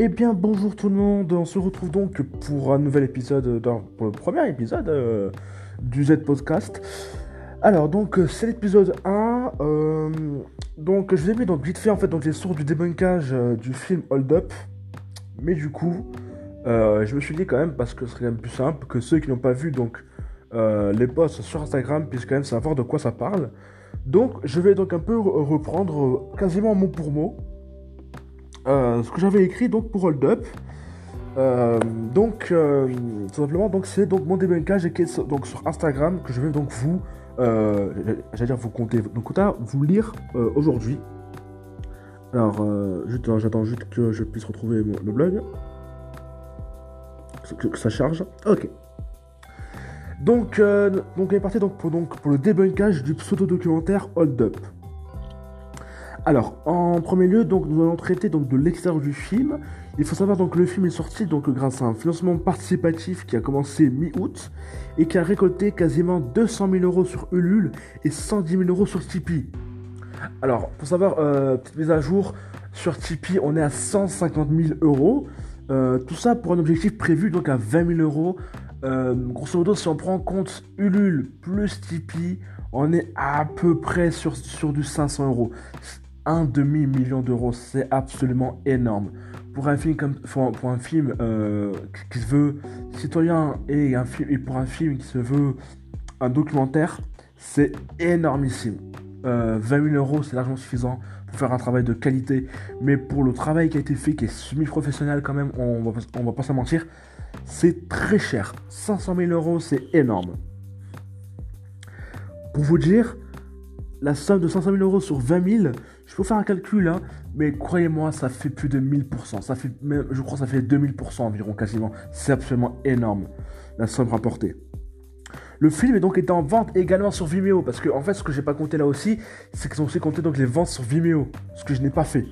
Eh bien bonjour tout le monde, on se retrouve donc pour un nouvel épisode, pour le premier épisode euh, du Z Podcast. Alors donc c'est l'épisode 1, euh, donc je vous ai mis donc vite fait en fait donc les sources du débunkage euh, du film Hold Up, mais du coup je me suis dit quand même parce que ce serait quand même plus simple que ceux qui n'ont pas vu donc les posts sur Instagram puissent quand même savoir de quoi ça parle. Donc je vais donc un peu reprendre quasiment mot pour mot euh, ce que j'avais écrit donc pour Hold Up. Euh, donc euh, tout simplement donc c'est donc mon débunkage qui est donc sur Instagram que je vais donc vous dire vous compter donc vous lire aujourd'hui. Alors j'attends juste que je puisse retrouver mon, le blog. Que, ça charge. Ok. Donc, donc on est parti donc pour, donc pour le débunkage du pseudo-documentaire Hold Up. Alors, en premier lieu, donc, nous allons traiter donc, de l'extérieur du film. Il faut savoir que le film est sorti donc, grâce à un financement participatif qui a commencé mi-août et qui a récolté quasiment 200 000 euros sur Ulule et 110 000 euros sur Tipeee. Alors, pour savoir, euh, petite mise à jour, sur Tipeee, on est à 150 000 euros. Euh, tout ça pour un objectif prévu donc à 20 000 euros. Euh, grosso modo, si on prend en compte Ulule plus Tipeee, on est à peu près sur, sur du 500 euros un demi-million d'euros, c'est absolument énorme. Pour un film, comme, pour, un film euh, qui se veut citoyen et, un film, et pour un film qui se veut un documentaire, c'est énormissime. 20 euh, 000 euros, c'est largement suffisant pour faire un travail de qualité. Mais pour le travail qui a été fait, qui est semi-professionnel quand même, on va, on va pas s'en mentir, c'est très cher. 500 000 euros, c'est énorme. Pour vous dire, la somme de 500 000 euros sur 20 000, peux faire un calcul, hein, mais croyez-moi, ça fait plus de 1000%. Ça fait, je crois que ça fait 2000% environ, quasiment. C'est absolument énorme, la somme rapportée. Le film est donc en vente également sur Vimeo, parce que en fait, ce que j'ai pas compté là aussi, c'est qu'ils ont aussi compté donc les ventes sur Vimeo, ce que je n'ai pas fait.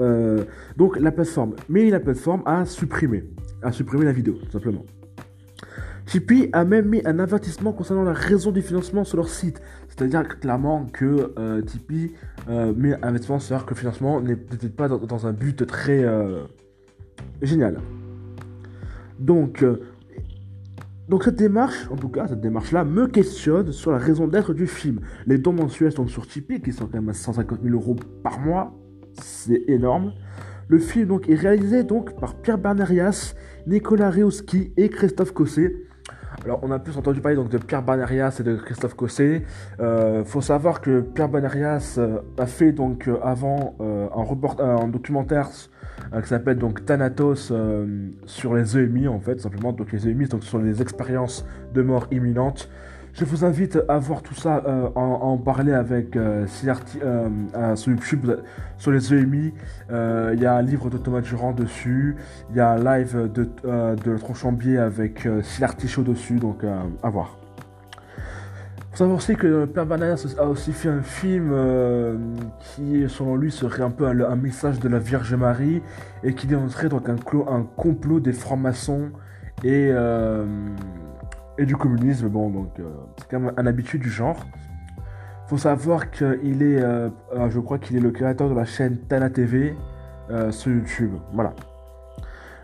Euh, donc la plateforme, mais la plateforme a supprimé, a supprimé la vidéo, tout simplement. Tipeee a même mis un avertissement concernant la raison du financement sur leur site. C'est-à-dire clairement que euh, Tipeee euh, met un avertissement sur que le financement n'est peut-être pas dans, un but très euh, génial. Donc, donc cette démarche, en tout cas cette démarche-là, me questionne sur la raison d'être du film. Les dons mensuels sont sur Tipeee, qui sont quand même à 150 000 euros par mois. C'est énorme. Le film donc, est réalisé donc par Pierre Bernerias, Nicolas Reowski et Christophe Cosset. Alors, on a plus entendu parler donc, de Pierre Banerias et de Christophe Cosset. Il euh, faut savoir que Pierre Banerias euh, a fait donc euh, avant un, report, un documentaire qui s'appelle donc Thanatos sur les EMI en fait, simplement. Donc les EMI, donc, sont les expériences de mort imminente. Je vous invite à voir tout ça, euh, en, parler avec euh, euh, sur YouTube, sur les EMI. Il y a un livre de Thomas Durand dessus. Il y a un live de, de Tronchambier avec Silarty Show dessus. Donc à voir. Faut savoir aussi que Père Bananas a aussi fait un film qui, selon lui, serait un peu un, message de la Vierge Marie et qui démontrerait donc un complot des francs-maçons et et du communisme. Bon, donc euh, c'est quand même un habitude du genre. Faut savoir qu'il est, euh, euh, je crois qu'il est le créateur de la chaîne Tana TV sur YouTube. Voilà.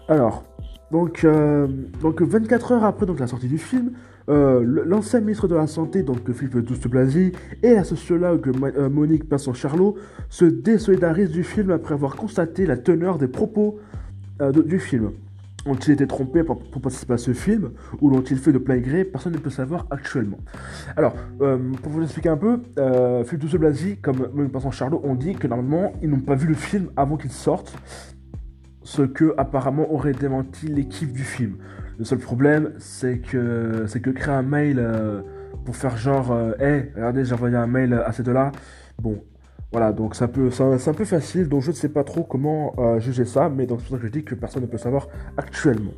Alors, donc, donc 24 heures après donc, la sortie du film, l'ancien ministre de la Santé, donc Philippe Douste-Blazy, et la sociologue Monique Pinson-Charlot se désolidarisent du film après avoir constaté la teneur des propos du film. Ont-ils été trompés pour, participer à ce film ou l'ont-ils fait de plein gré Personne ne peut savoir actuellement. Alors, euh, pour vous expliquer un peu, euh, Philippe Douce Blasi, comme même passant Charlot, ont dit que normalement, ils n'ont pas vu le film avant qu'il sorte, ce que apparemment aurait démenti l'équipe du film. Le seul problème, c'est que, c'est que créer un mail euh, pour faire genre, hé, hey, regardez, j'ai envoyé un mail à ces deux-là. Bon, voilà, donc c'est un, peu, un peu facile, donc je ne sais pas trop comment euh, juger ça, mais donc c'est pour ça que je dis que personne ne peut savoir actuellement.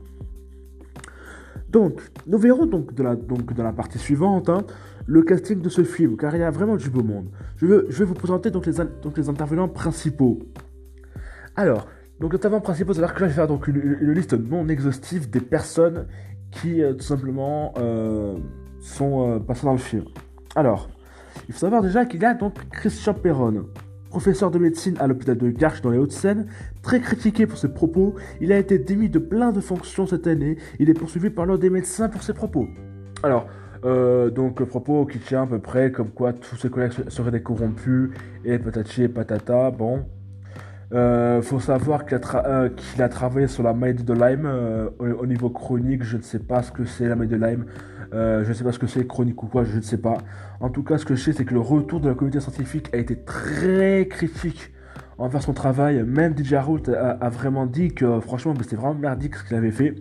Donc, nous verrons donc, de la, donc dans la partie suivante hein, le casting de ce film, car il y a vraiment du beau monde. Je, veux, je vais vous présenter donc les, donc les intervenants principaux. Alors, donc les intervenants principaux, c'est-à-dire que là je vais faire donc une, liste non exhaustive des personnes qui euh, tout simplement euh, sont passées dans le film. Alors, il faut savoir déjà qu'il a donc Christian Perron. Professeur de médecine à l'hôpital de Garches dans les Hauts-de-Seine, très critiqué pour ses propos, il a été démis de plein de fonctions cette année. Il est poursuivi par l'ordre des médecins pour ses propos. Alors, euh, donc, propos qui tient à peu près comme quoi tous ses collègues seraient des corrompus et patati et patata. Bon, euh, faut savoir qu'il a, euh, a, travaillé sur la maladie de Lyme euh, au, niveau chronique. Je ne sais pas ce que c'est la maladie de Lyme. je ne sais pas ce que c'est chronique ou quoi. Je ne sais pas. En tout cas, ce que je sais, c'est que le retour de la communauté scientifique a été très critique envers son travail. Même DJ Raoult a, vraiment dit que franchement, c'était vraiment merdique ce qu'il avait fait.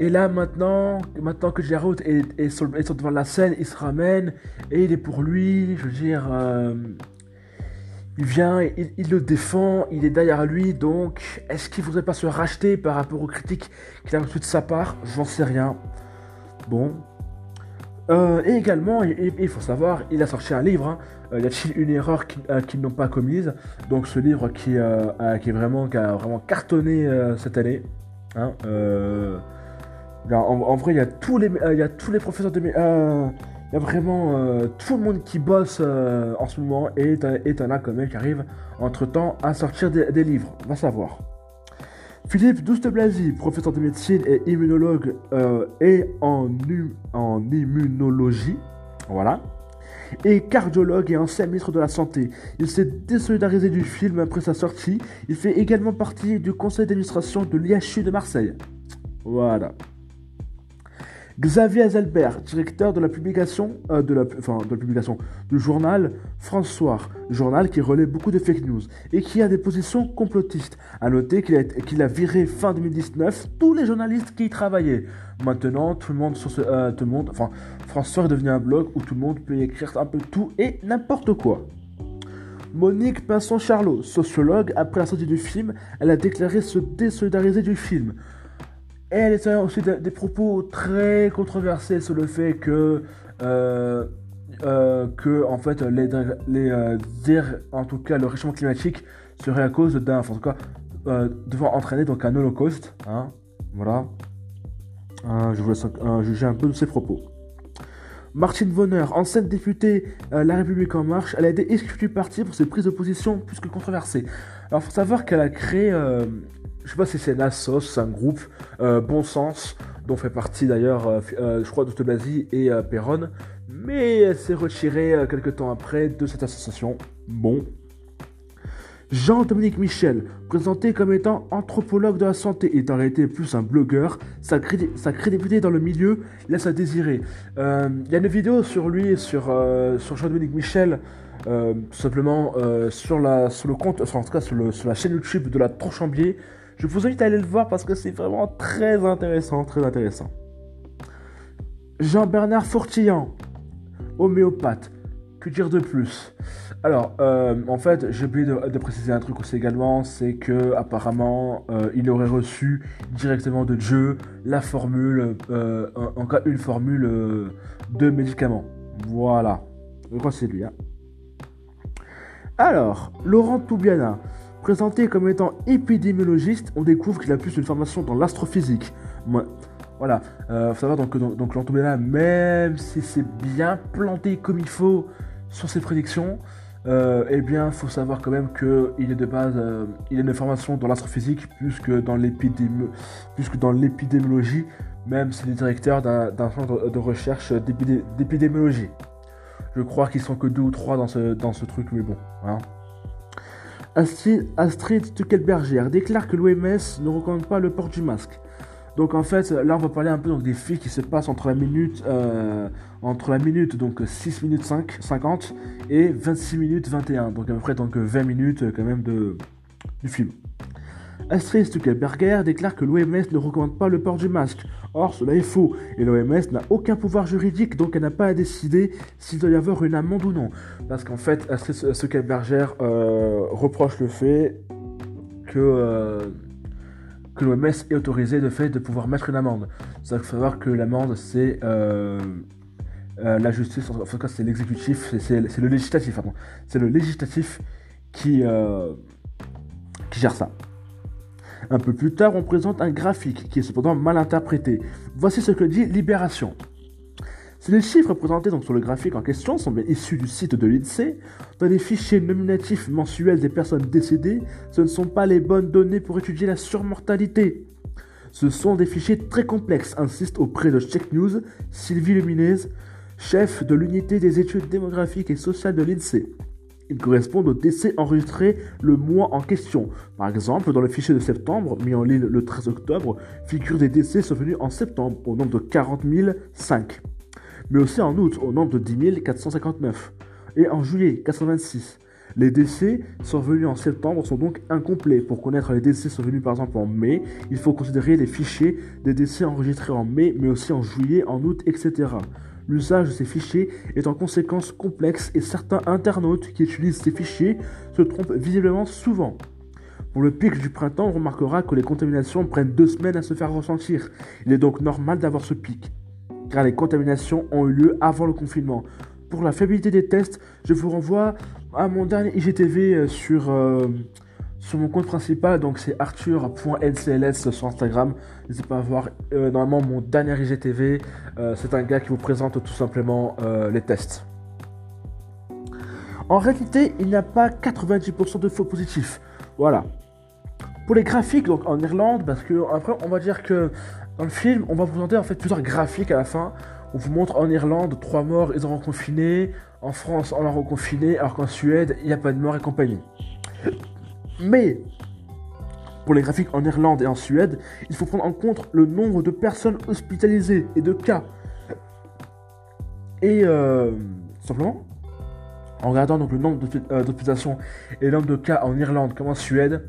Et là maintenant, maintenant que DJ Raoult est, est, sur, devant la scène, il se ramène et il est pour lui. Je veux dire. Il vient, il, le défend, il est derrière lui, donc est-ce qu'il voudrait pas se racheter par rapport aux critiques qu'il a reçues de sa part? J'en sais rien. Bon. Euh, et également, il faut savoir, il a sorti un livre, hein. euh, y a-t-il une erreur euh, qu'ils n'ont pas commise? Donc ce livre qui, qui, est vraiment, qui a vraiment cartonné cette année. Hein. En, vrai, il y, a tous les, y a tous les professeurs de... Il y a vraiment euh, tout le monde qui bosse euh, en ce moment et t'en as quand même qui arrive entre temps à sortir des, livres. Va savoir. Philippe Douste Blasi, professeur de médecine et immunologue euh, et en immunologie. Voilà et cardiologue et ancien ministre de la Santé. Il s'est désolidarisé du film après sa sortie. Il fait également partie du conseil d'administration de l'IHU de Marseille. Voilà. Xavier Azelbert, directeur de la publication, euh, de, la, publication du journal François, journal qui relaie beaucoup de fake news et qui a des positions complotistes. A noter qu'il a, viré fin 2019 tous les journalistes qui y travaillaient. Maintenant, tout le monde, euh, François est devenu un blog où tout le monde peut écrire un peu tout et n'importe quoi. Monique Pinson-Charlot, sociologue, après la sortie du film, elle a déclaré se désolidariser du film. Elle a aussi des propos très controversés sur le fait que, euh, euh, que en fait, les, euh, en tout cas, le réchauffement climatique serait à cause d'un, en tout cas, devant entraîner donc un holocauste. Hein, voilà. je vous laisse juger un peu de ses propos. Martine Vonner, ancienne députée La République En Marche, elle a été exclue du parti pour ses prises de position plus que controversées. Alors, il faut savoir qu'elle a créé je sais pas si c'est Nassos, c'est un groupe, euh, Bon Sens, dont fait partie d'ailleurs, euh, euh, je crois, d'Ostobasie et Perron, mais elle s'est retirée quelques temps après de cette association. Bon. Jean-Dominique Michel, présenté comme étant anthropologue de la santé, est en réalité plus un blogueur. Sa, crédibilité dans le milieu laisse à désirer. Il y a une vidéo sur lui, sur, Jean-Dominique Michel, tout simplement sur, le compte, en tout cas sur, la chaîne YouTube de la Tronchambier. Je vous invite à aller le voir parce que c'est vraiment très intéressant. Jean-Bernard Fortillan, homéopathe. Que dire de plus? Alors, euh, en fait, j'ai oublié de, préciser un truc aussi également, c'est que apparemment, euh, il aurait reçu directement de Dieu la formule, euh, en, cas une formule de médicaments. Voilà. Que c'est lui. Hein. Alors, Laurent Toubiana. Présenté comme étant épidémiologiste, on découvre qu'il a plus une formation dans l'astrophysique. Voilà, euh, faut savoir donc, donc, donc même si c'est bien planté comme il faut sur ses prédictions, euh, eh bien, faut savoir quand même qu'il est de base, euh, il a une formation dans l'astrophysique plus que dans l'épidémiologie, même s'il est directeur d'un centre de recherche d'épidémiologie. Je crois qu'ils sont que deux ou trois dans ce, dans ce truc, mais bon. Hein. Astrid, Astrid Tuckelberger déclare que l'OMS ne recommande pas le port du masque. Donc en fait, là on va parler un peu donc, des filles qui se passent entre la minute, euh, donc 6 minutes 5, 50 et 26 minutes 21. Donc à peu près donc 20 minutes quand même de, du film. Astrid Stuckelberger déclare que l'OMS ne recommande pas le port du masque. Or, cela est faux, et l'OMS n'a aucun pouvoir juridique, donc elle n'a pas à décider s'il doit y avoir une amende ou non. Parce qu'en fait, Astrid Stuckelberger euh, reproche le fait que, euh, l'OMS est autorisé de fait de pouvoir mettre une amende. Ça faut savoir que l'amende, c'est euh, la justice, en tout cas c'est l'exécutif, c'est le législatif, pardon. C'est le législatif qui gère ça. Un peu plus tard, on présente un graphique qui est cependant mal interprété. Voici ce que dit Libération. Si les chiffres présentés sur le graphique en question sont issus du site de l'INSEE, dans les fichiers nominatifs mensuels des personnes décédées, ce ne sont pas les bonnes données pour étudier la surmortalité. Ce sont des fichiers très complexes, insiste auprès de Check News Sylvie Luminez, chef de l'unité des études démographiques et sociales de l'INSEE. Ils correspondent aux décès enregistrés le mois en question. Par exemple, dans le fichier de septembre, mis en ligne le 13 octobre, figurent des décès survenus en septembre au nombre de 40 005, mais aussi en août au nombre de 10 459, et en juillet 426. Les décès survenus en septembre sont donc incomplets. Pour connaître les décès survenus par exemple en mai, il faut considérer les fichiers des décès enregistrés en mai, mais aussi en juillet, en août, etc. L'usage de ces fichiers est en conséquence complexe et certains internautes qui utilisent ces fichiers se trompent visiblement souvent. Pour le pic du printemps, on remarquera que les contaminations prennent deux semaines à se faire ressentir. Il est donc normal d'avoir ce pic, car les contaminations ont eu lieu avant le confinement. Pour la fiabilité des tests, je vous renvoie à mon dernier IGTV euh, sur, euh, sur mon compte principal, donc c'est arthur.ncls sur Instagram. N'hésitez pas à voir euh, normalement mon dernier IGTV. Euh, c'est un gars qui vous présente tout simplement euh, les tests. En réalité, il n'y a pas 90% de faux positifs. Voilà. Pour les graphiques, donc en Irlande, parce que après on va dire que dans le film, on va vous présenter en fait plusieurs graphiques à la fin. On vous montre en Irlande trois morts, ils ont confiné. En France, on l'a reconfiné, alors qu'en Suède, il n'y a pas de mort et compagnie. Mais pour les graphiques en Irlande et en Suède, il faut prendre en compte le nombre de personnes hospitalisées et de cas. Et euh, simplement, en regardant donc le nombre euh, d'hospitalisations et le nombre de cas en Irlande comme en Suède,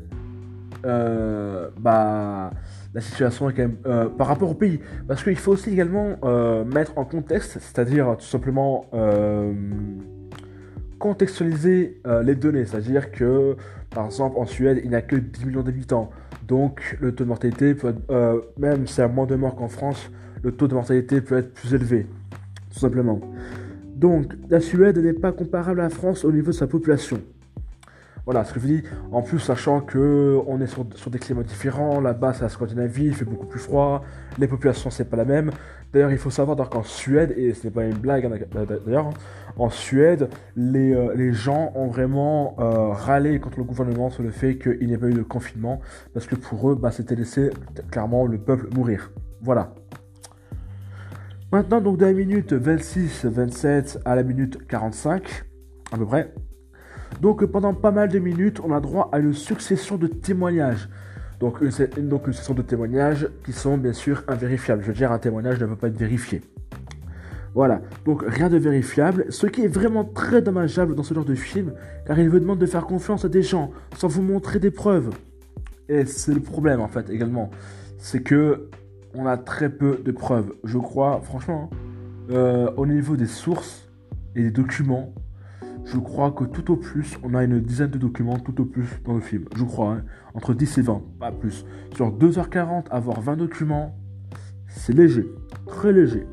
euh, bah, la situation est quand même euh, par rapport au pays. Parce qu'il faut aussi également mettre en contexte, c'est-à-dire tout simplement contextualiser les données. C'est-à-dire que, par exemple, en Suède, il n'y a que 10 millions d'habitants. Donc, le taux de mortalité peut être, euh, même si y a moins de morts qu'en France, le taux de mortalité peut être plus élevé. Tout simplement. Donc, la Suède n'est pas comparable à la France au niveau de sa population. Voilà, ce que je dis. En plus, sachant que on est sur, sur des climats différents, là-bas c'est la Scandinavie, il fait beaucoup plus froid, les populations c'est pas la même. D'ailleurs, il faut savoir qu'en Suède, et ce n'est pas une blague hein, d'ailleurs, hein, en Suède, les, euh, les gens ont vraiment euh, râlé contre le gouvernement sur le fait qu'il n'y ait pas eu de confinement, parce que pour eux, bah, c'était laisser clairement le peuple mourir. Voilà. Maintenant, donc de la minute 26-27 à la minute 45, à peu près, donc pendant pas mal de minutes, on a droit à une succession de témoignages. Donc une, succession de témoignages qui sont bien sûr invérifiables. Je veux dire, un témoignage ne peut pas être vérifié. Voilà, donc rien de vérifiable, ce qui est vraiment très dommageable dans ce genre de film, car il vous demande de faire confiance à des gens sans vous montrer des preuves. Et c'est le problème en fait également, c'est que on a très peu de preuves. Je crois, franchement, euh, au niveau des sources et des documents, je crois que tout au plus, on a une dizaine de documents tout au plus dans le film. Je crois, hein. entre 10 et 20, pas plus. Sur 2h40, avoir 20 documents, c'est léger, très léger.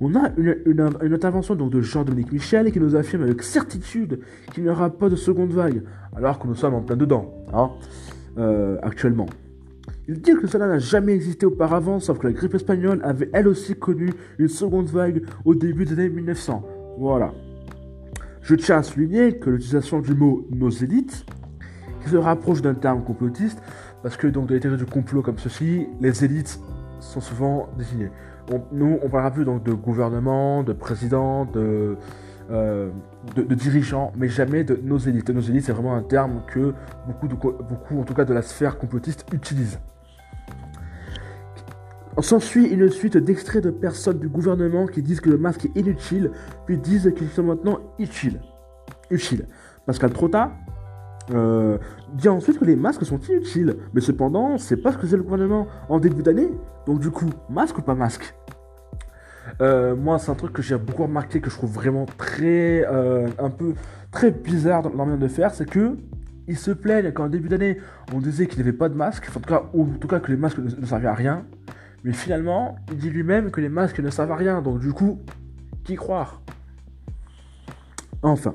On a une, une, intervention donc de Jean-Dominique Michel qui nous affirme avec certitude qu'il n'y aura pas de seconde vague, alors que nous sommes en plein dedans, hein, euh, actuellement. Il dit que cela n'a jamais existé auparavant, sauf que la grippe espagnole avait elle aussi connu une seconde vague au début des années 1900. Voilà. Je tiens à souligner que l'utilisation du mot nos élites, qui se rapproche d'un terme complotiste, parce que donc dans les théories du complot comme ceci, les élites sont souvent désignées. Nous, on parlera plus donc de gouvernement, de président, de, euh, mais jamais de nos élites. Nos élites, c'est vraiment un terme que beaucoup, de, beaucoup, en tout cas de la sphère complotiste, utilisent. S'ensuit une suite d'extraits de personnes du gouvernement qui disent que le masque est inutile, puis disent qu'ils sont maintenant utiles. Utile. Pascal Trotta euh, dit ensuite que les masques sont inutiles, mais cependant, c'est pas ce que c'est le gouvernement en début d'année. Donc du coup, masque ou pas masque? Euh, Moi, c'est un truc que j'ai beaucoup remarqué, que je trouve vraiment très, euh, un peu, très bizarre dans leur manière de faire, c'est que ils se plaignent qu'en début d'année, on disait qu'il n'y avait pas de masque, en tout cas, ou en tout cas que les masques ne servaient à rien. Mais finalement, il dit lui-même que les masques ne servent à rien, donc du coup, qui croire? Enfin.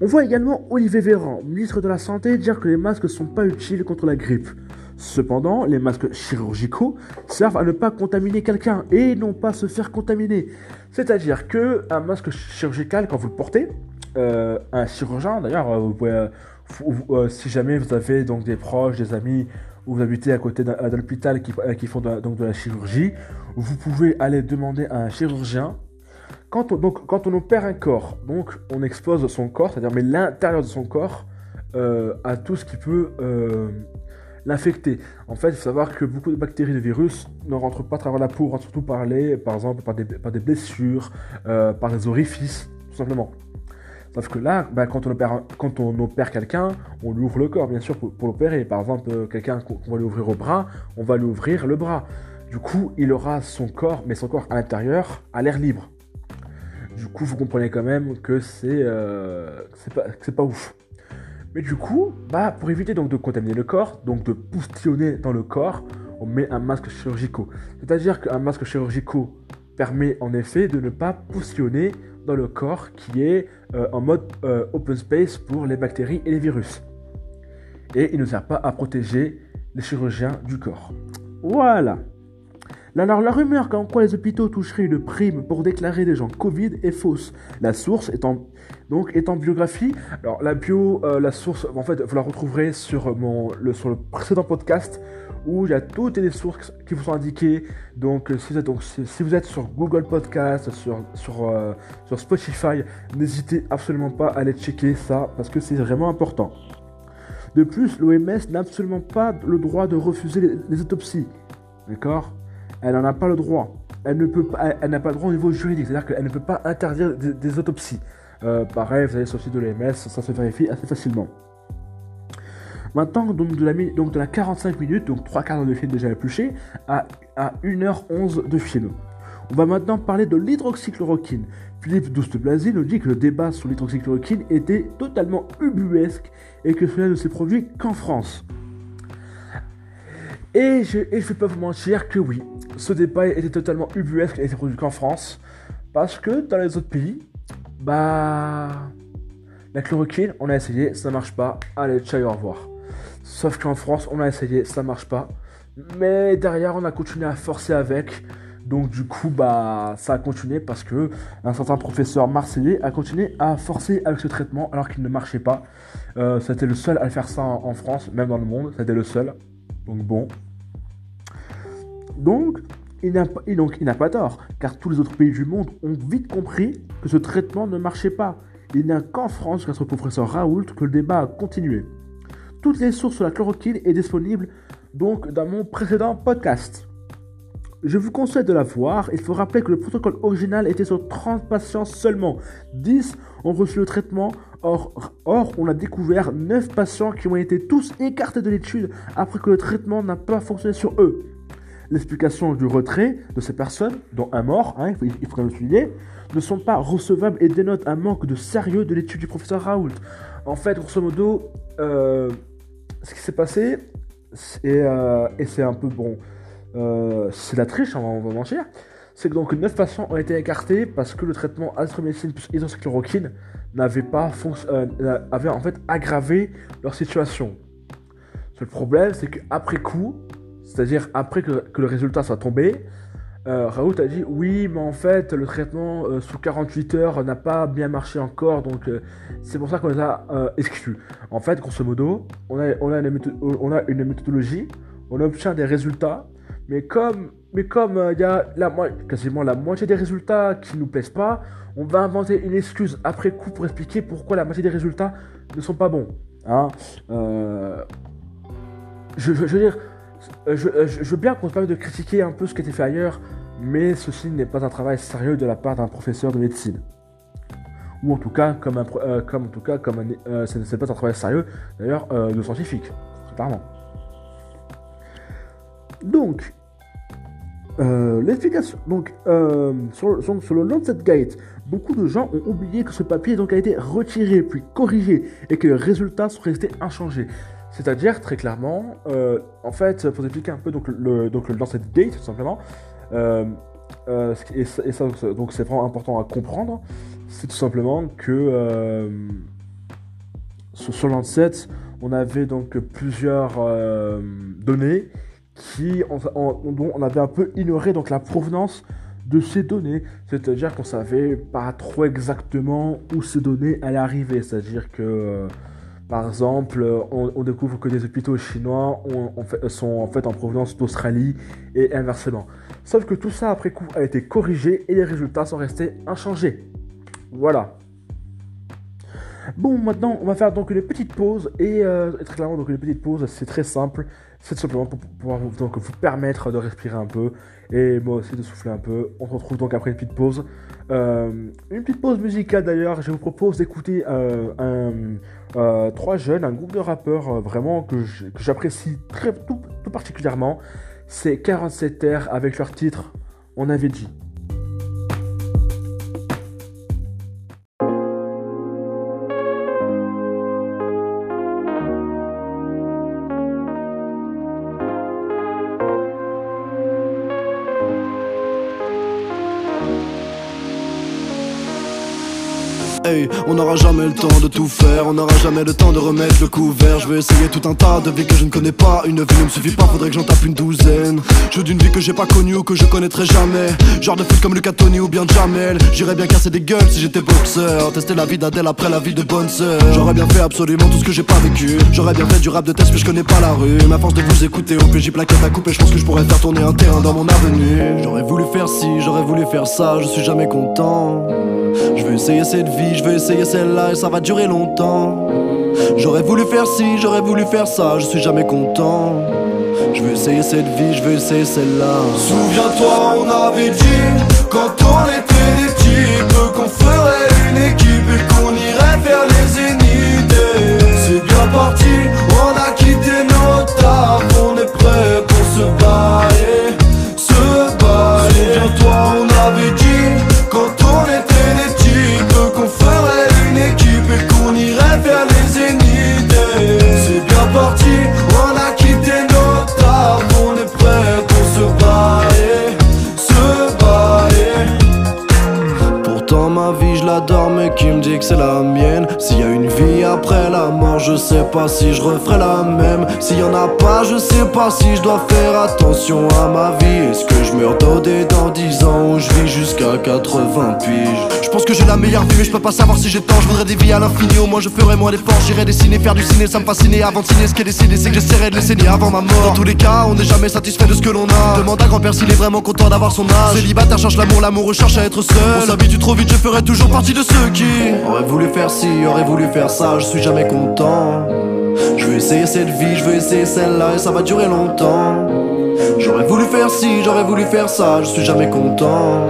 On voit également Olivier Véran, ministre de la Santé, dire que les masques ne sont pas utiles contre la grippe. Cependant, les masques chirurgicaux servent à ne pas contaminer quelqu'un et non pas se faire contaminer. C'est-à-dire que un masque chirurgical, quand vous le portez, euh, un chirurgien, d'ailleurs, pouvez, euh, si jamais vous avez donc des proches, des amis, ou vous habitez à côté d'un hôpital qui, qui, font donc de la chirurgie, vous pouvez aller demander à un chirurgien quand on, donc, quand on opère un corps, donc on expose son corps, c'est-à-dire mais l'intérieur de son corps, euh, à tout ce qui peut euh, l'infecter. En fait, il faut savoir que beaucoup de bactéries de virus ne rentrent pas à travers la peau, surtout par les, par exemple, par des, blessures, euh, par des orifices, tout simplement. Sauf que là, bah, quand on opère, quand on opère quelqu'un, on lui ouvre le corps, bien sûr, pour, l'opérer. Par exemple, quelqu'un qu'on va lui ouvrir au bras, on va lui ouvrir le bras. Du coup, il aura son corps, mais son corps à l'intérieur, à l'air libre. Du coup, vous comprenez quand même que c'est euh, pas, pas ouf. Mais du coup, bah, pour éviter donc de contaminer le corps, donc de poustillonner dans le corps, on met un masque chirurgical. C'est-à-dire qu'un masque chirurgical permet en effet de ne pas poustillonner dans le corps qui est euh, en mode euh, open space pour les bactéries et les virus. Et il ne sert pas à protéger les chirurgiens du corps. Voilà. Alors, la rumeur qu'en quoi les hôpitaux toucheraient une prime pour déclarer des gens Covid est fausse. La source étant donc en biographie. Alors la bio, euh, la source, en fait, vous la retrouverez sur mon le sur le précédent podcast où il y a toutes les sources qui vous sont indiquées. Donc si vous êtes donc si, vous êtes sur Google Podcast, sur sur euh, sur Spotify, n'hésitez absolument pas à aller checker ça parce que c'est vraiment important. De plus, l'OMS n'a absolument pas le droit de refuser les autopsies. D'accord? Elle n'en a pas le droit. Elle peut pas, elle n'a pas le droit au niveau juridique, c'est-à-dire qu'elle ne peut pas interdire des, autopsies. Euh, pareil, vous allez sur le site de l'OMS, ça se vérifie assez facilement. Maintenant, donc de, la, donc de la 45 minutes, donc 3 quarts de film déjà épluché, à, à 1h11 de film. On va maintenant parler de l'hydroxychloroquine. Philippe Douste-Blazy nous dit que le débat sur l'hydroxychloroquine était totalement ubuesque et que cela ne s'est produit qu'en France. Et je ne vais pas vous mentir que oui, ce débat était totalement ubuesque et était produit qu'en France. Parce que dans les autres pays, bah. La chloroquine, on a essayé, ça marche pas. Allez, ciao, au revoir. Sauf qu'en France, on a essayé, ça marche pas. Mais derrière, on a continué à forcer avec. Donc du coup, bah, ça a continué parce que un certain professeur marseillais a continué à forcer avec ce traitement alors qu'il ne marchait pas. Euh, c'était le seul à faire ça en France, même dans le monde, c'était le seul. Donc bon. Donc, il n'a pas, donc, il n'a pas tort, car tous les autres pays du monde ont vite compris que ce traitement ne marchait pas. Il n'y a qu'en France, grâce au professeur Raoult, que le débat a continué. Toutes les sources sur la chloroquine est disponible donc dans mon précédent podcast. Je vous conseille de la voir. Il faut rappeler que le protocole original était sur 30 patients seulement. 10 ont reçu le traitement. Or, or, on a découvert 9 patients qui ont été tous écartés de l'étude après que le traitement n'a pas fonctionné sur eux. L'explication du retrait de ces personnes, dont un mort, hein, il faudrait le souligner, ne sont pas recevables et dénotent un manque de sérieux de l'étude du professeur Raoult. En fait, grosso modo, euh, ce qui s'est passé, euh, et c'est un peu bon, euh, c'est la triche, on va, mentir, c'est que donc 9 patients ont été écartés parce que le traitement azithromycine plus hydroxychloroquine n'avait pas avait en fait aggravé leur situation. Le problème, c'est qu'après coup, c'est-à-dire après que, le résultat soit tombé, euh, Raoult a dit oui, mais en fait, le traitement sous 48 heures n'a pas bien marché encore, donc c'est pour ça qu'on les a exclus. En fait, grosso modo, on a, on a, une, méthodologie, on obtient des résultats mais comme mais comme il euh, y a la, quasiment la moitié des résultats qui nous plaisent pas, on va inventer une excuse après coup pour expliquer pourquoi la moitié des résultats ne sont pas bons. Hein euh, je, veux dire, euh, je, veux bien qu'on se permette de critiquer un peu ce qui a été fait ailleurs, mais ceci n'est pas un travail sérieux de la part d'un professeur de médecine. Ou en tout cas, comme un, comme en tout cas, comme un, c'est pas un travail sérieux, d'ailleurs, de scientifique, clairement. Donc, euh, l'explication. Donc, euh, sur, sur, le Lancet Gate, beaucoup de gens ont oublié que ce papier donc, a été retiré puis corrigé et que les résultats sont restés inchangés. C'est-à-dire, très clairement, euh, en fait, pour expliquer un peu donc, le, donc, le tout simplement, et, ça, donc c'est vraiment important à comprendre, c'est tout simplement que sur Lancet, on avait donc plusieurs euh, données qui, dont on avait un peu ignoré donc la provenance de ces données. C'est-à-dire qu'on savait pas trop exactement où ces données allaient arriver. C'est-à-dire que, euh, par exemple, on, découvre que des hôpitaux chinois sont en fait en provenance d'Australie et inversement. Sauf que tout ça après coup a été corrigé et les résultats sont restés inchangés. Voilà. Bon, maintenant, on va faire donc une petite pause. Et euh, très clairement, donc une petite pause, c'est très simple. C'est simplement pour pouvoir donc, vous permettre de respirer un peu. Et moi aussi de souffler un peu. On se retrouve donc après une petite pause. Euh, une petite pause musicale d'ailleurs. Je vous propose d'écouter euh, un, trois jeunes, un groupe de rappeurs vraiment que j'apprécie très tout, tout particulièrement. C'est 47 r avec leur titre On avait dit. On n'aura jamais le temps de tout faire, on n'aura jamais le temps de remettre le couvert. Je vais essayer tout un tas de vies que je ne connais pas. Une vie ne me suffit pas, faudrait que j'en tape une douzaine. Je veux d'une vie que j'ai pas connue ou que je connaîtrai jamais. Genre de foot comme Lucas Tony ou bien Jamel. J'irais bien casser des gueules si j'étais boxeur. Tester la vie d'Adèle après la vie de bonne sœur. J'aurais bien fait absolument tout ce que j'ai pas vécu. J'aurais bien fait du rap de test, mais je connais pas la rue. Ma force de vous écouter au PJ plaquette à couper, je pense que je pourrais faire tourner un terrain dans mon avenue. J'aurais voulu faire ci, j'aurais voulu faire ça, je suis jamais content. Je veux essayer cette vie, je veux essayer celle-là et ça va durer longtemps. J'aurais voulu faire ci, j'aurais voulu faire ça, je suis jamais content. Je veux essayer cette vie, je veux essayer celle-là. Souviens-toi, on avait dit quand on était des types qu'on ferait une équipe et qu'on irait faire les zéniths. C'est bien parti, que c'est la mienne. S'il y a une vie après la mort je sais pas si je referai la même. S'il y en a pas je sais pas si je dois faire attention à ma vie. Est-ce que je meurs dodé dans 10 ans ou je vis jusqu'à 80 piges Je pense que j'ai la meilleure vie mais je peux pas savoir si j'ai temps. Je voudrais des vies à l'infini. Au moins je ferai moins d'efforts. J'irai dessiner, faire du ciné, ça me fascinait. Avant de signer Ce qui est décidé c'est que j'essaierai de les saigner avant ma mort. Dans tous les cas on n'est jamais satisfait de ce que l'on a. Demande à grand-père s'il est vraiment content d'avoir son âge. Célibataire cherche l'amour, l'amour recherche à être seul. On s'habitue trop vite je ferai toujours partie de ceux qui Aurait voulu faire ci, aurait voulu faire ça, je suis jamais content. Je veux essayer cette vie, je veux essayer celle-là et ça va durer longtemps. J'aurais voulu faire ci, j'aurais voulu faire ça, je suis jamais content.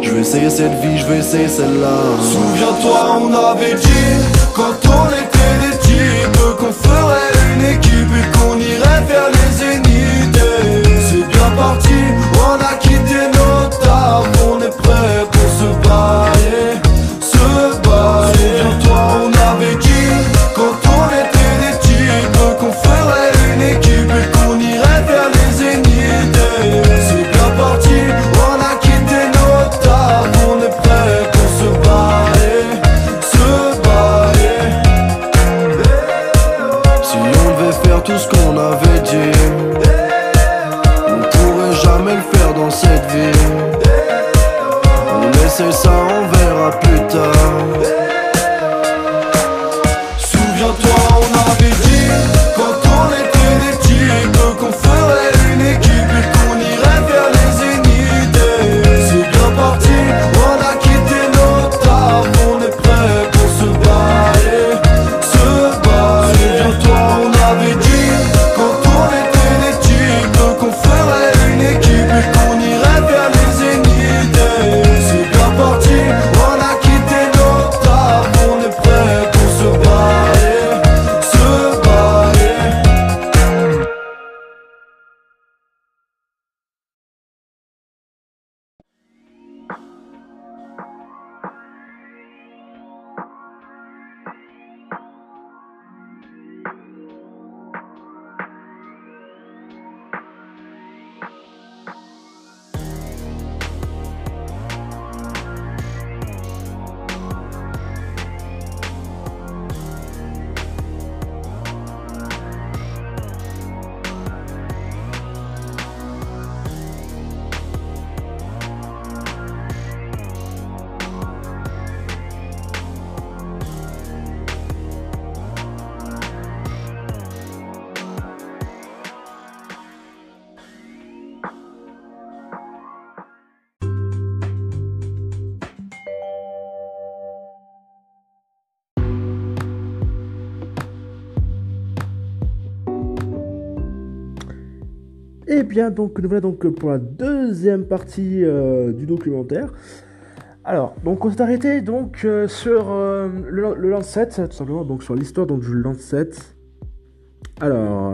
Je veux essayer cette vie, je veux essayer celle-là. Souviens-toi, on avait dit quand on était des types qu'on ferait une équipe et qu'on irait faire les devait faire tout ce Et eh bien, donc, nous voilà donc pour la deuxième partie euh, du documentaire. Alors, donc on s'est arrêté donc euh, sur euh, le, Lancet, tout simplement, donc sur l'histoire du Lancet. Alors,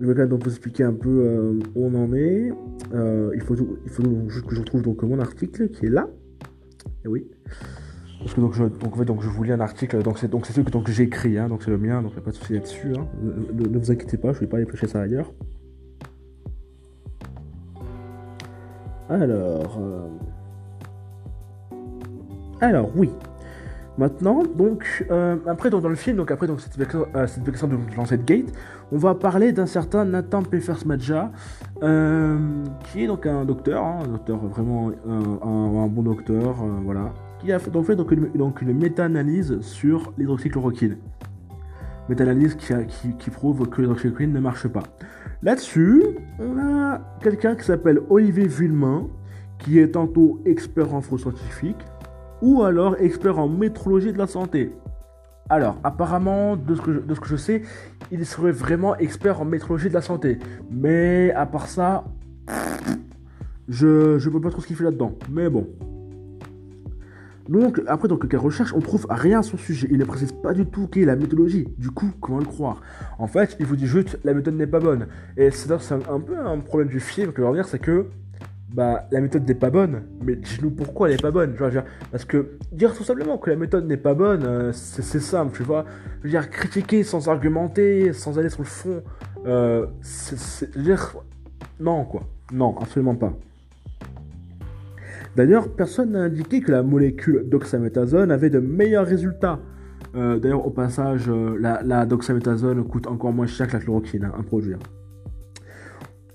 je vais donc vous expliquer un peu où on en est. il faut, il faut juste que je retrouve donc mon article qui est là. Et oui. Parce que donc je, en fait, donc je vous lis un article, donc c'est donc c'est celui que j'ai écrit, hein, donc c'est le mien, donc il n'y a pas de souci là-dessus. Hein. Ne, ne, vous inquiétez pas, je ne vais pas aller pêcher ça ailleurs. Alors, euh, alors oui. Maintenant, donc, euh, après dans, le film, donc après donc cette version, euh, de Lancet Gate, on va parler d'un certain Nathan Peffers Madja, qui est donc un docteur, hein, un docteur vraiment un, bon docteur, voilà, qui a fait, donc, une, méta-analyse sur l'hydroxychloroquine. Méta-analyse qui, qui, prouve que l'hydroxychloroquine ne marche pas. Là-dessus, on a quelqu'un qui s'appelle Olivier Villemain, qui est tantôt expert en scientifique, ou alors expert en métrologie de la santé. Alors, apparemment, de ce, que je, de ce que je sais, il serait vraiment expert en métrologie de la santé. Mais à part ça, je ne peux pas trop ce qu'il fait là-dedans. Mais bon, donc, après, dans quelques recherches, on trouve rien sur son sujet. Il ne précise pas du tout quelle est la méthodologie. Du coup, comment le croire? En fait, il vous dit juste la méthode n'est pas bonne. Et c'est un, peu un problème du film que je veux dire, c'est que bah, la méthode n'est pas bonne. Mais dis-nous pourquoi elle n'est pas bonne. parce que dire tout simplement que la méthode n'est pas bonne, euh, c'est simple, tu vois. Je veux dire, critiquer sans argumenter, sans aller sur le fond, euh, c'est. Dire, non, quoi. Non, absolument pas. D'ailleurs, personne n'a indiqué que la molécule d'oxaméthasone avait de meilleurs résultats. Euh, d'ailleurs, au passage, euh, la, doxaméthasone coûte encore moins cher que la chloroquine hein, à produire.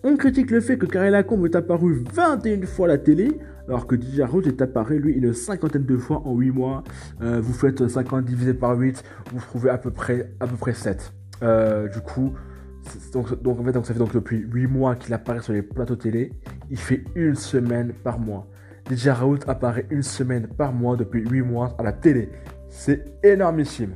On critique le fait que Karel Lacombe est apparu 21 fois à la télé, alors que Didier Roth est apparu, lui, une cinquantaine de fois en 8 mois. Euh, vous faites 50 divisé par 8, vous trouvez à peu près, à peu près 7. du coup, donc, ça fait donc depuis 8 mois qu'il apparaît sur les plateaux télé. Il fait une semaine par mois. DJ Raoult apparaît une semaine par mois depuis 8 mois à la télé. C'est énormissime.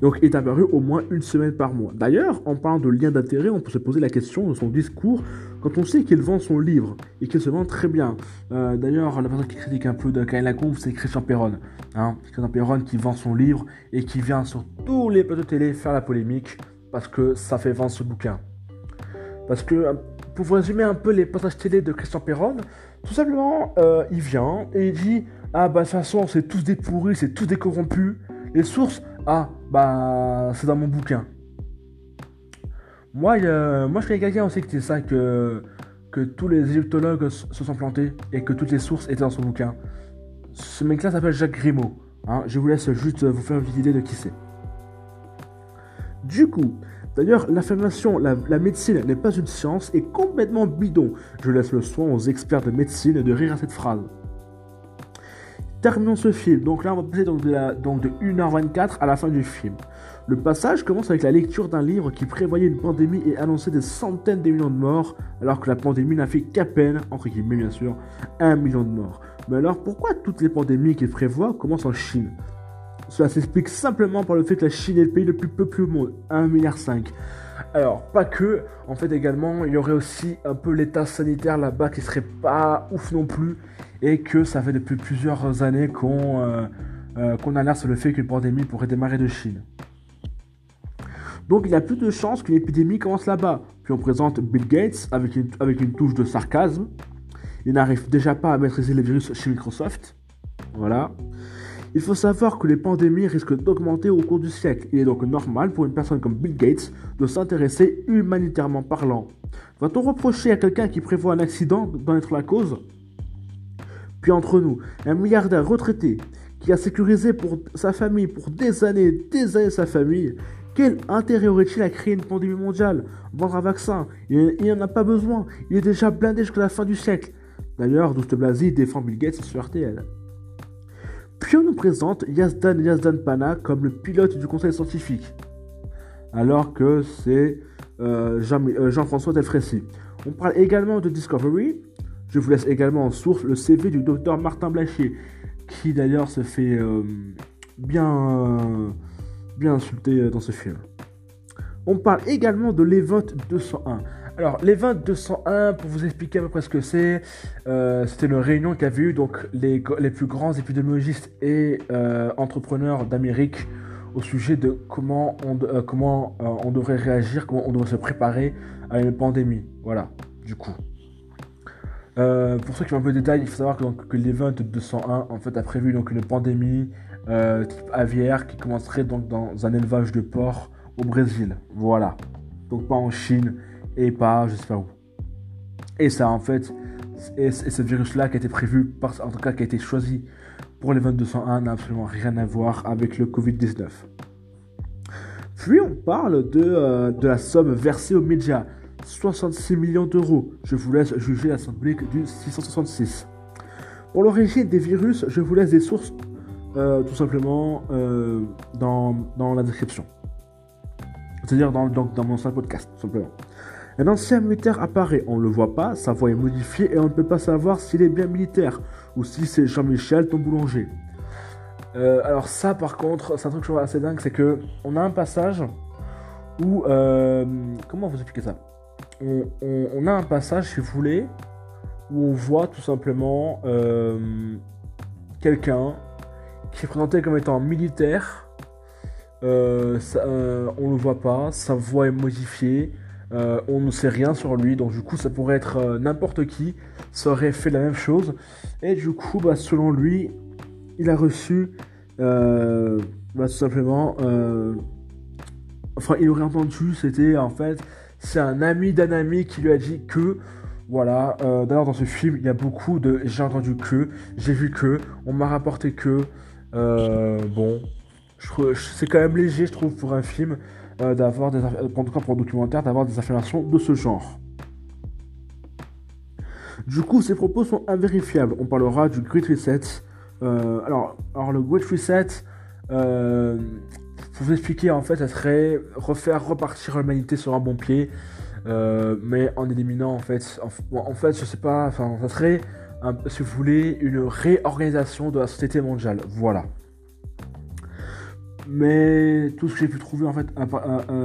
Donc il est apparu au moins une semaine par mois. D'ailleurs, en parlant de lien d'intérêt, on peut se poser la question de son discours quand on sait qu'il vend son livre et qu'il se vend très bien. Euh, d'ailleurs, la personne qui critique un peu de Kain Lacombe, c'est Christian Perron. Hein Christian Perron qui vend son livre et qui vient sur tous les plateaux télé faire la polémique parce que ça fait vendre ce bouquin. Parce que pour vous résumer un peu les passages télé de Christian Perron, tout simplement, euh, il vient et il dit Ah, bah, de toute façon, c'est tous des pourris, c'est tous des corrompus. Les sources, ah, bah, c'est dans mon bouquin. Moi, moi je connais quelqu'un aussi qui dit ça, que, que tous les égyptologues se sont plantés et que toutes les sources étaient dans son bouquin. Ce mec-là s'appelle Jacques Grimaud. Hein. Je vous laisse juste vous faire une idée de qui c'est. Du coup, D'ailleurs, l'affirmation la, la médecine n'est pas une science est complètement bidon. Je laisse le soin aux experts de médecine de rire à cette phrase. Terminons ce film. Donc là, on va passer donc de, donc de 1h24 à la fin du film. Le passage commence avec la lecture d'un livre qui prévoyait une pandémie et annonçait des centaines de millions de morts, alors que la pandémie n'a fait qu'à peine, entre guillemets bien sûr, un million de morts. Mais alors pourquoi toutes les pandémies qu'il prévoit commencent en Chine? Cela s'explique simplement par le fait que la Chine est le pays le plus peuplé au monde, 1,5 milliard. Alors, pas que, en fait également, il y aurait aussi un peu l'état sanitaire là-bas qui serait pas ouf non plus, et que ça fait depuis plusieurs années qu'on euh, euh, qu'on alerte sur le fait qu'une pandémie pourrait démarrer de Chine. Donc il y a plus de chances qu'une épidémie commence là-bas. Puis on présente Bill Gates avec une, avec une touche de sarcasme. Il n'arrive déjà pas à maîtriser les virus chez Microsoft. Voilà. Il faut savoir que les pandémies risquent d'augmenter au cours du siècle. Il est donc normal pour une personne comme Bill Gates de s'intéresser humanitairement parlant. Va-t-on reprocher à quelqu'un qui prévoit un accident d'en être la cause? Puis entre nous, un milliardaire retraité qui a sécurisé pour sa famille pour des années, des années sa famille, quel intérêt aurait-il à créer une pandémie mondiale Vendre un vaccin? Il n'en a pas besoin. Il est déjà blindé jusqu'à la fin du siècle. D'ailleurs, Douste Blasi défend Bill Gates sur RTL. Puis on nous présente Yazdan Yazdan Pana comme le pilote du conseil scientifique, alors que c'est euh, euh, Jean-François Delfrécy. On parle également de Discovery. Je vous laisse également en source le CV du docteur Martin Blachier, qui d'ailleurs se fait euh, bien, bien insulter dans ce film. On parle également de l'Event 201. Alors, l'Event 201, pour vous expliquer à peu près ce que c'est, euh, c'était une réunion qu'avaient eu donc les, les, plus grands épidémiologistes et euh, entrepreneurs d'Amérique au sujet de comment on, euh, comment, on devrait réagir, comment on devrait se préparer à une pandémie. Voilà, du coup. pour ceux qui ont un peu de détails, il faut savoir que, que l'Event 201 en fait, a prévu donc, une pandémie type aviaire qui commencerait donc dans un élevage de porcs au Brésil. Voilà. Donc pas en Chine et pas je sais pas où. Et ça en fait, et, ce virus-là qui a été prévu, par, en tout cas qui a été choisi pour les 2201 n'a absolument rien à voir avec le Covid-19. Puis on parle de, euh, de la somme versée aux médias. 66 millions d'euros. Je vous laisse juger la symbolique du 666. Pour l'origine des virus, je vous laisse des sources euh, tout simplement euh, dans, dans la description. C'est-à-dire dans, dans, mon seul podcast, tout simplement. Un ancien militaire apparaît, on ne le voit pas, sa voix est modifiée et on ne peut pas savoir s'il est bien militaire ou si c'est Jean-Michel, ton boulanger. Euh, alors ça par contre, c'est un truc que je trouve assez dingue, c'est que on a un passage où... Euh, comment vous expliquer ça? On, a un passage, si vous voulez, où on voit tout simplement euh, quelqu'un qui est présenté comme étant militaire on le voit pas, sa voix est modifiée, euh, on ne sait rien sur lui, donc du coup ça pourrait être n'importe qui, ça aurait fait la même chose, et du coup bah, selon lui, il a reçu bah, tout simplement, enfin il aurait entendu, c'était en fait, c'est un ami d'un ami qui lui a dit que voilà, d'ailleurs dans ce film, il y a beaucoup de j'ai entendu que, j'ai vu que, on m'a rapporté que, bon, c'est quand même léger, je trouve, pour un film, euh, d'avoir des, en tout cas pour un documentaire, d'avoir des affirmations de ce genre. Du coup, ces propos sont invérifiables. On parlera du Great Reset. Euh, alors, alors, le Great Reset, euh, pour vous expliquer, en fait, ça serait refaire repartir l'humanité sur un bon pied, mais en éliminant, en fait, en, fait, je sais pas, enfin, ça serait, si vous voulez, une réorganisation de la société mondiale. Voilà. Mais tout ce que j'ai pu trouver en fait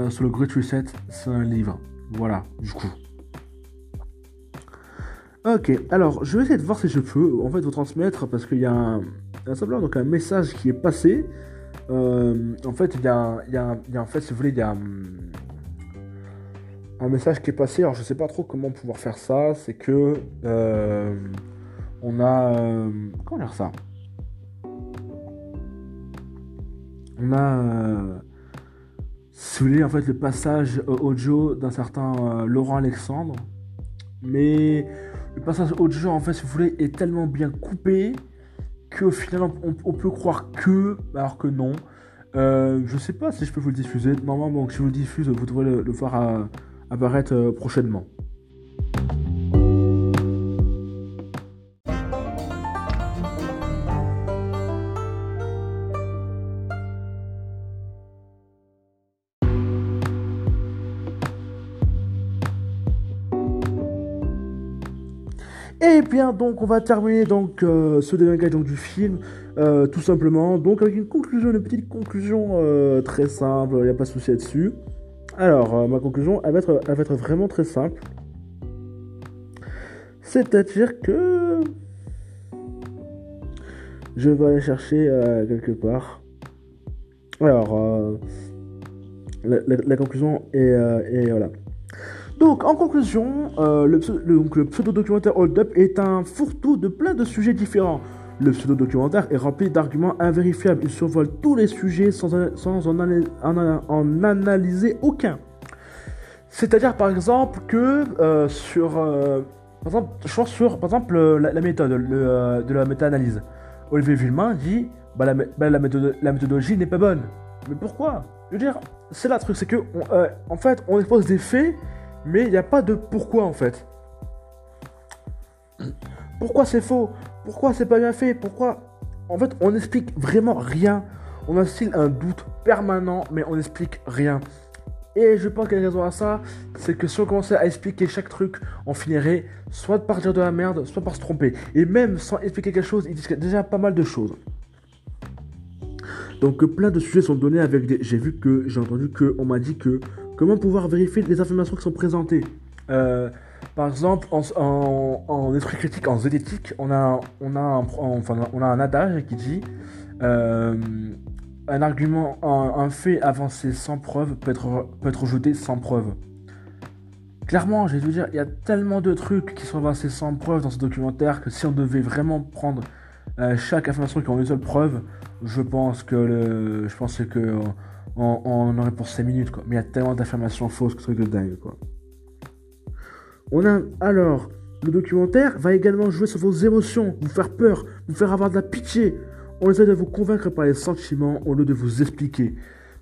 sur le Great Reset, c'est un livre. Voilà, du coup. Ok, alors je vais essayer de voir si je peux en fait vous transmettre parce qu'il y a un, simplement donc un message qui est passé. Euh, en fait, il y, a, il, y a, il y a, en fait, si vous voulez, il y a un, message qui est passé. Alors je sais pas trop comment pouvoir faire ça. C'est que euh, on a euh, comment dire ça? On a, euh, voulez, en fait, le passage audio d'un certain euh, Laurent Alexandre. Mais le passage audio, en fait, si vous voulez, est tellement bien coupé qu'au final, on, peut croire que, alors que non. Euh, je sais pas si je peux vous le diffuser. Normalement, si je vous le diffuse, vous devrez le, voir apparaître prochainement. Donc on va terminer donc euh, ce dernier donc, du film euh, tout simplement donc avec une conclusion, une petite conclusion euh, très simple, il n'y a pas de souci là-dessus. Alors ma conclusion elle va, être, elle va être vraiment très simple. C'est-à-dire que je vais aller chercher quelque part. Alors la, conclusion est voilà. Donc, en conclusion, euh, le, pseudo-documentaire Hold Up est un fourre-tout de plein de sujets différents. Le pseudo-documentaire est rempli d'arguments invérifiables. Il survole tous les sujets sans, en, analyser aucun. C'est-à-dire, par exemple, que euh, sur. Euh, par exemple, je pense sur par exemple, la, méthode de la méta-analyse. Olivier Villemain dit bah, la, bah, méthodologie n'est pas bonne. Mais pourquoi? Je veux dire, c'est là le truc, c'est que, fait, on expose des faits mais il n'y a pas de pourquoi en fait. Pourquoi c'est faux? Pourquoi c'est pas bien fait? Pourquoi? En fait, on n'explique vraiment rien. On a still un doute permanent, mais on n'explique rien. Et je pense qu'il y a une raison à ça, c'est que si on commençait à expliquer chaque truc, on finirait soit par dire de la merde, soit par se tromper. Et même sans expliquer quelque chose, il dit déjà pas mal de choses. Donc plein de sujets sont donnés avec des... J'ai vu que, j'ai entendu que, on m'a dit que, comment pouvoir vérifier les informations qui sont présentées? Euh, par exemple, en, en, esprit critique, en zététique, on a, on a, un, enfin, on a un adage qui dit euh, un argument, un, fait avancé sans preuve peut être, peut être rejeté sans preuve. Clairement, je vais vous dire, il y a tellement de trucs qui sont avancés sans preuve dans ce documentaire que si on devait vraiment prendre euh, chaque information qui ont une seule preuve, je pense que le, je pense que on, aurait pour 5 minutes quoi. Mais il y a tellement d'informations fausses que truc de dingue quoi. On a alors le documentaire va également jouer sur vos émotions, vous faire peur, vous faire avoir de la pitié. On essaie de vous convaincre par les sentiments au lieu de vous expliquer.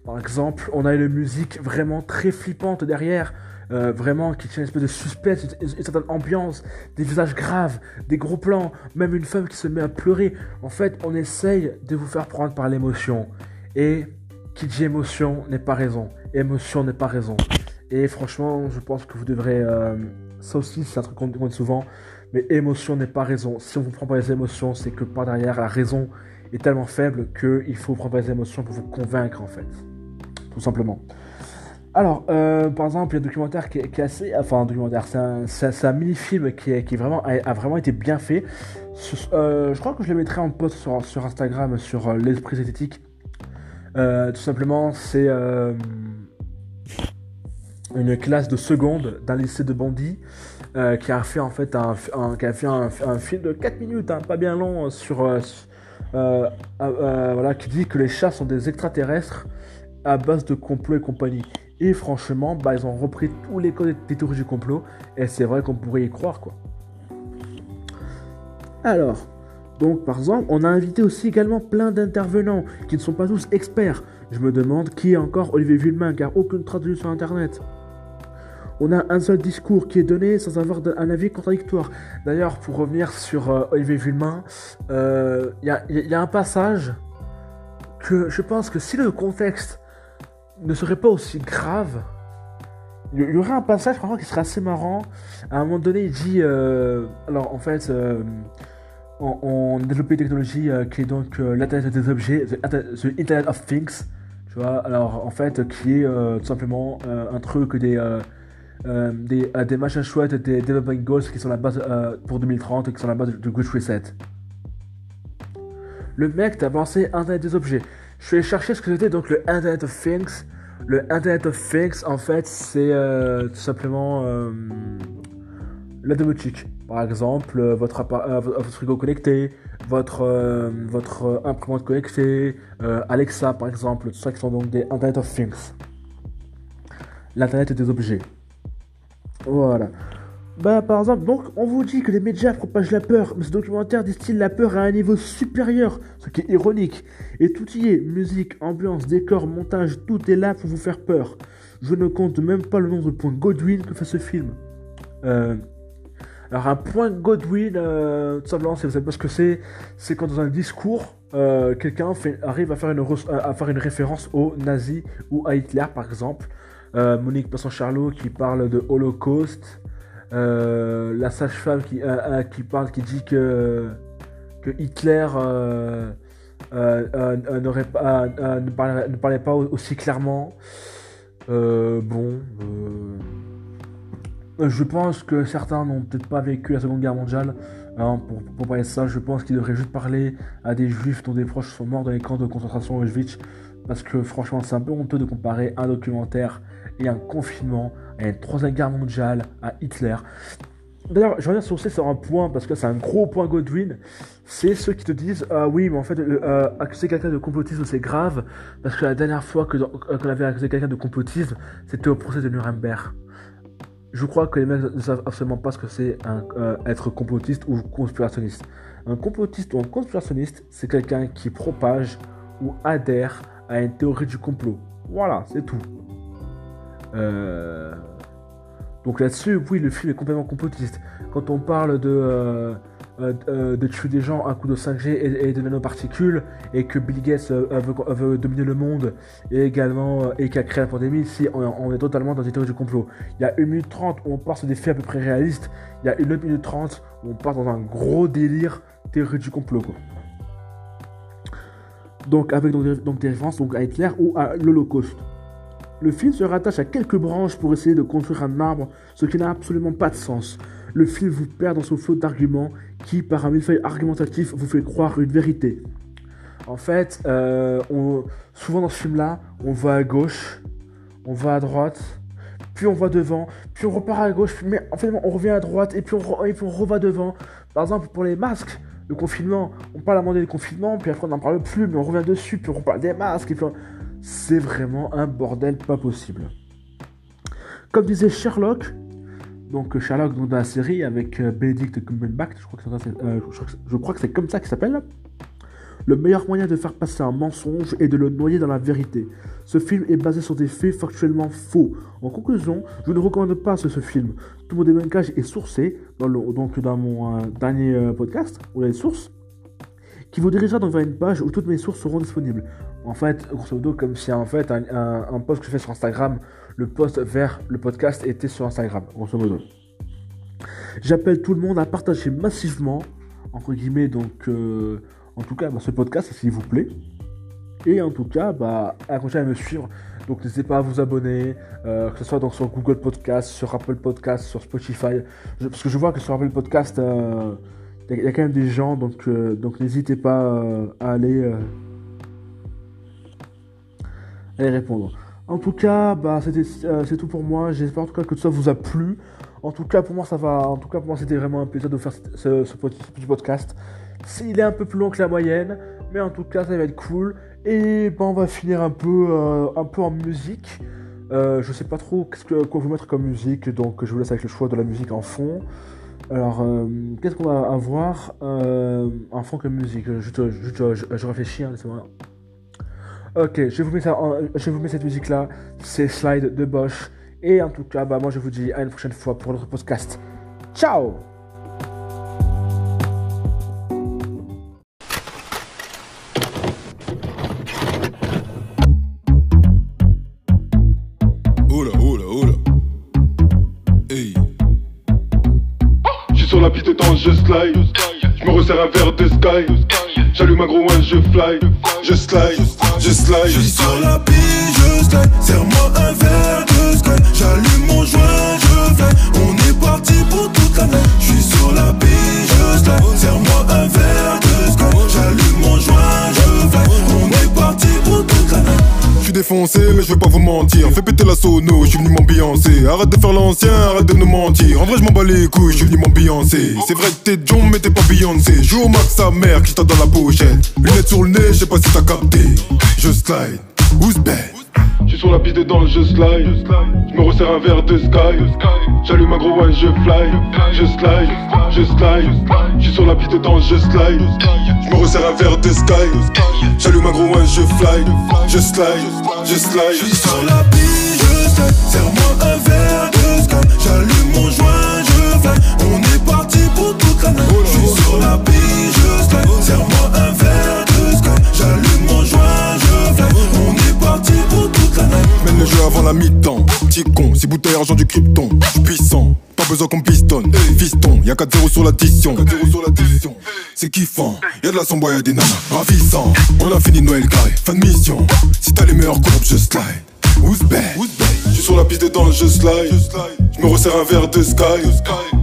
Par exemple, on a une musique vraiment très flippante derrière, euh, vraiment qui tient une espèce de suspense, une, certaine ambiance, des visages graves, des gros plans, même une femme qui se met à pleurer. En fait, on essaye de vous faire prendre par l'émotion. Et qui dit émotion n'est pas raison. Émotion n'est pas raison. Et franchement, je pense que vous devrez euh, ça aussi, c'est un truc qu'on dit souvent. Mais émotion n'est pas raison. Si on vous prend pas les émotions, c'est que par derrière, la raison est tellement faible qu'il faut prendre les émotions pour vous convaincre, en fait. Tout simplement. Alors, euh, par exemple, il y a un documentaire qui est, assez. Enfin, un documentaire, c'est un, mini-film qui, vraiment, a, vraiment été bien fait. Euh, je crois que je le mettrai en post sur, Instagram sur euh, l'esprit zététique. tout simplement, c'est une classe de seconde d'un lycée de euh, qui a fait en fait un, qui a fait un, film de 4 minutes, hein, pas bien long, sur voilà, qui dit que les chats sont des extraterrestres à base de complot et compagnie. Franchement, bah, ils ont repris tous les codes des du complot, et c'est vrai qu'on pourrait y croire quoi. Alors, donc par exemple, on a invité aussi également plein d'intervenants qui ne sont pas tous experts. Je me demande qui est encore Olivier Villemain, car aucune traduction sur internet on a un seul discours qui est donné sans avoir un avis contradictoire. D'ailleurs, pour revenir sur euh, Olivier Villemain, il euh, y, a un passage que je pense que si le contexte ne serait pas aussi grave, il y aurait un passage qui serait assez marrant. À un moment donné, il dit, euh, alors en fait, on, a développé une technologie qui est donc l'internet des objets, Internet of Things. Tu vois, alors en fait, qui est tout simplement un truc des euh, des, euh, machins chouettes, des development goals qui sont la base euh, pour 2030 et qui sont la base de Good Reset. Le mec t'a avancé Internet des objets. Je suis allé chercher ce que c'était donc le Internet of Things. Le Internet of Things, en fait, c'est tout simplement la domotique. Par exemple, votre, votre, frigo connecté, votre, votre imprimante connectée, Alexa par exemple, tout ça qui sont donc des Internet of Things. L'Internet des objets. Voilà. Bah, par exemple, donc, on vous dit que les médias propagent la peur, mais ce documentaire distille la peur à un niveau supérieur, ce qui est ironique. Et tout y est, musique, ambiance, décor, montage, tout est là pour vous faire peur. Je ne compte même pas le nombre de points Godwin que fait ce film. Euh, alors, un point Godwin, tout simplement, si vous savez pas ce que c'est, c'est quand dans un discours, euh, quelqu'un arrive à faire, une, à faire une référence aux nazis ou à Hitler, par exemple. Euh, Monique Passon-Charlot qui parle de Holocauste, euh, la sage-femme qui, euh, qui parle, qui dit que, Hitler n'aurait pas, ne, parlait, pas aussi clairement. bon, je pense que certains n'ont peut-être pas vécu la Seconde Guerre mondiale. Hein, pour, pour, parler de ça, je pense qu'il devrait juste parler à des juifs dont des proches sont morts dans les camps de concentration Auschwitz. Parce que franchement, c'est un peu honteux de comparer un documentaire et un confinement, à une troisième guerre mondiale, à Hitler. D'ailleurs, je reviens sur, sur un point, parce que c'est un gros point Godwin, c'est ceux qui te disent Ah oui, mais en fait, euh, euh, accuser quelqu'un de complotisme, c'est grave, parce que la dernière fois euh, qu'on avait accusé quelqu'un de complotisme, c'était au procès de Nuremberg. Je crois que les mecs ne savent absolument pas ce que c'est être complotiste ou conspirationniste. Un complotiste ou un conspirationniste, c'est quelqu'un qui propage ou adhère à une théorie du complot. Voilà, c'est tout. Euh, donc là-dessus, oui, le film est complètement complotiste. Quand on parle de, euh, euh, de tuer des gens à coup de 5G et, de nanoparticules, et que Bill Gates veut, dominer le monde, et également, et qui a créé la pandémie, si on, est totalement dans des théories du complot. Il y a 1 minute 30 où on part sur des faits à peu près réalistes, il y a une autre minute 30 où on part dans un gros délire théorie du complot. Donc avec donc, des références donc, à Hitler ou à l'Holocauste. Le film se rattache à quelques branches pour essayer de construire un arbre, ce qui n'a absolument pas de sens. Le film vous perd dans son flot d'arguments qui, par un millefeuille argumentatif, vous fait croire une vérité. En fait, euh, souvent dans ce film-là, on va à gauche, on va à droite, puis on va devant, puis on repart à gauche, mais en fait on revient à droite et puis on, reva devant. Par exemple, pour les masques, le confinement, on parle à un moment du confinement, puis après on n'en parle plus, mais on revient dessus, puis on parle des masques, et c'est vraiment un bordel pas possible. Comme disait Sherlock, donc Sherlock dans la série avec euh, Benedict Cumberbatch, euh, je crois que c'est comme ça qu'il s'appelle. Le meilleur moyen de faire passer un mensonge est de le noyer dans la vérité. Ce film est basé sur des faits factuellement faux. En conclusion, je ne recommande pas ce, film. Tout mon débunkage est sourcé dans, donc dans mon euh, dernier euh, podcast, où il y a les sources, qui vous dirigera vers une page où toutes mes sources seront disponibles. En fait, grosso modo, comme si en fait un, un, post que je fais sur Instagram, le post vers le podcast était sur Instagram, grosso modo. J'appelle tout le monde à partager massivement, entre guillemets, donc... Euh, en tout cas, bah, ce podcast, s'il vous plaît. Et en tout cas, bah, à continuer à me suivre. Donc n'hésitez pas à vous abonner, euh, que ce soit sur Google Podcast, sur Apple Podcast, sur Spotify. parce que je vois que sur Apple Podcast, il euh, y, a quand même des gens, donc, euh, donc n'hésitez pas à aller, aller répondre. En tout cas, bah, c'est tout pour moi. J'espère en tout cas que tout ça vous a plu. En tout cas, pour moi, ça va. En tout cas, pour moi, c'était vraiment un plaisir de faire ce petit podcast. Il est un peu plus long que la moyenne, mais en tout cas, ça va être cool. Et ben, on va finir un peu, euh, en musique. Euh, je sais pas trop quoi vous mettre comme musique, donc je vous laisse avec le choix de la musique en fond. Alors, euh, qu'est-ce qu'on va avoir en fond comme musique? Je, réfléchis, hein, laissez-moi. Ok, je vous mets, ça je vous mets cette musique-là. C'est Slide de Bosch. Et en tout cas, bah, moi je vous dis à une prochaine fois pour notre podcast. Ciao je slide. Me resserre un verre de sky. J'allume un gros one, je fly. Je slide, je slide. Je sur la piste, je slide. Serre-moi un verre de sky. J'allume mon joint, je fly. On est parti pour toute la nuit. Je suis sur la piste, je slide. Mais je vais pas vous mentir. Fais péter la sono, je suis venu m'ambiancer. Arrête de faire l'ancien, arrête de nous mentir. En vrai, je m'en bats les couilles, je suis venu m'ambiancer. C'est vrai que t'es John, mais t'es pas Beyoncé. Joue au max sa mère qui t'a dans la pochette. Lunettes sur le nez, je sais pas si t'as capté. Je slide, who's bad? J'suis sur la piste dedans, je slide. Je me resserre un verre de sky. J'allume un gros one, je fly. Je slide, je slide. J'suis sur la piste dedans, je slide. Je me resserre un verre de sky. J'allume un gros one, je fly. Je slide, je slide. J'suis sur la piste, je slide. Serre-moi un verre de sky. J'allume mon joint, je fly. On est parti pour toute la nuit. J'suis sur la piste, je slide. Serre-moi un verre de sky. J'allume mon joint, je fly. On est parti pour toute la nuit. Mène le jeu avant la mi-temps. Petit con, si bouteille argent du krypton. Puissant, pas besoin qu'on pistonne. Fiston, y'a 4-0 sur l'addition. C'est kiffant, y'a de la sombre, y'a des nanas. Ravissant, on a fini Noël carré. Fin de mission, si t'as les meilleurs courbes, je slide. Who's bad? Je suis sur la piste dedans, je slide. Je me resserre un verre de sky.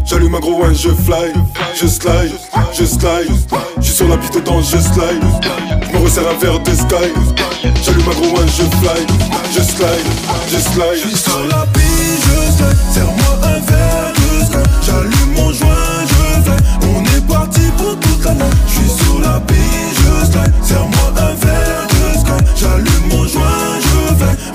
J'allume un gros one, je fly. Je slide, je slide. Je suis sur la piste dedans, je slide. Je me resserre un verre de sky. J'allume un gros one, je fly. Je slide, je slide. Je suis sur la piste. J'allume mon joint, je fais. On est parti pour toute la nuit. Je suis sous la pige, je Serre-moi un verre de J'allume mon joint, je fais.